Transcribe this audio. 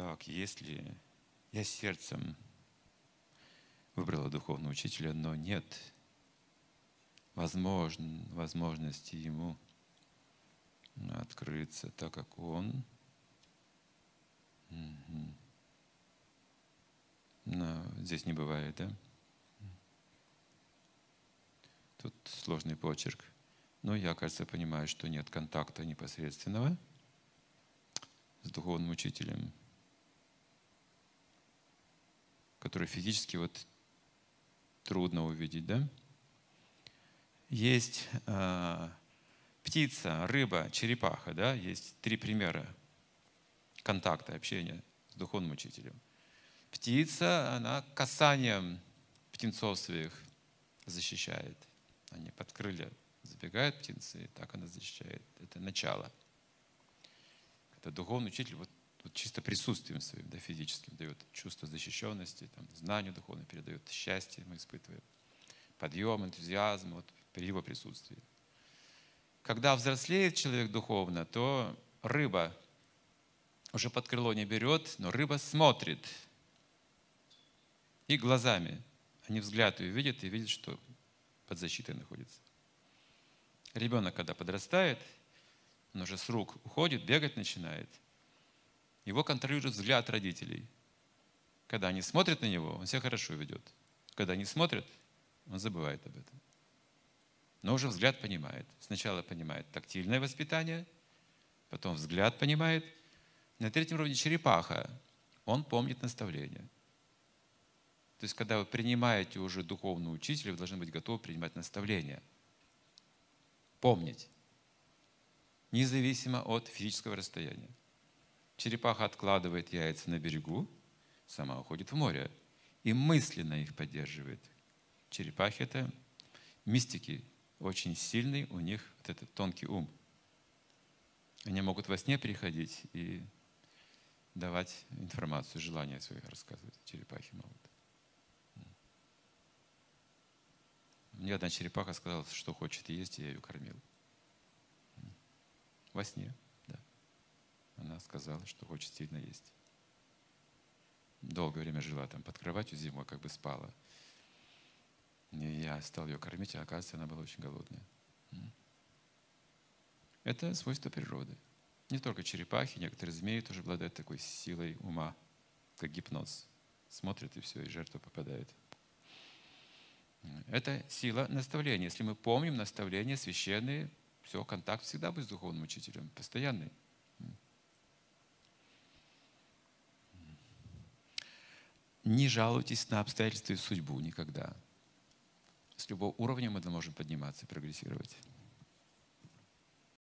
так, если я сердцем выбрала духовного учителя, но нет возможно, возможности ему открыться, так как он но здесь не бывает, да? Тут сложный почерк. Но я, кажется, понимаю, что нет контакта непосредственного с духовным учителем, который физически вот трудно увидеть, да? Есть э, птица, рыба, черепаха, да? Есть три примера контакта, общения с духовным учителем. Птица, она касанием птенцов своих защищает. Они под крылья забегают птенцы, и так она защищает. Это начало. Это духовный учитель вот, вот чисто присутствием своим, да, физическим, дает чувство защищенности, там, знание духовное передает, счастье мы испытываем, подъем, энтузиазм вот, при его присутствии. Когда взрослеет человек духовно, то рыба уже под крыло не берет, но рыба смотрит и глазами, а не взгляд ее видит и видит, что под защитой находится. Ребенок, когда подрастает, он уже с рук уходит, бегать начинает. Его контролирует взгляд родителей. Когда они смотрят на него, он себя хорошо ведет. Когда они смотрят, он забывает об этом. Но уже взгляд понимает. Сначала понимает тактильное воспитание, потом взгляд понимает. На третьем уровне черепаха. Он помнит наставления. То есть, когда вы принимаете уже духовного учителя, вы должны быть готовы принимать наставления. Помнить независимо от физического расстояния. Черепаха откладывает яйца на берегу, сама уходит в море и мысленно их поддерживает. Черепахи – это мистики, очень сильный у них вот этот тонкий ум. Они могут во сне приходить и давать информацию, желания своих рассказывать. Черепахи могут. Мне одна черепаха сказала, что хочет есть, и я ее кормил. Во сне, сказала, что хочет сильно есть. Долгое время жила там под кроватью зимой, как бы спала. И я стал ее кормить, а оказывается, она была очень голодная. Это свойство природы. Не только черепахи, некоторые змеи тоже обладают такой силой ума, как гипноз. Смотрят и все, и жертва попадает. Это сила наставления. Если мы помним наставления священные, все, контакт всегда будет с духовным учителем, постоянный. Не жалуйтесь на обстоятельства и судьбу никогда. С любого уровня мы можем подниматься и прогрессировать.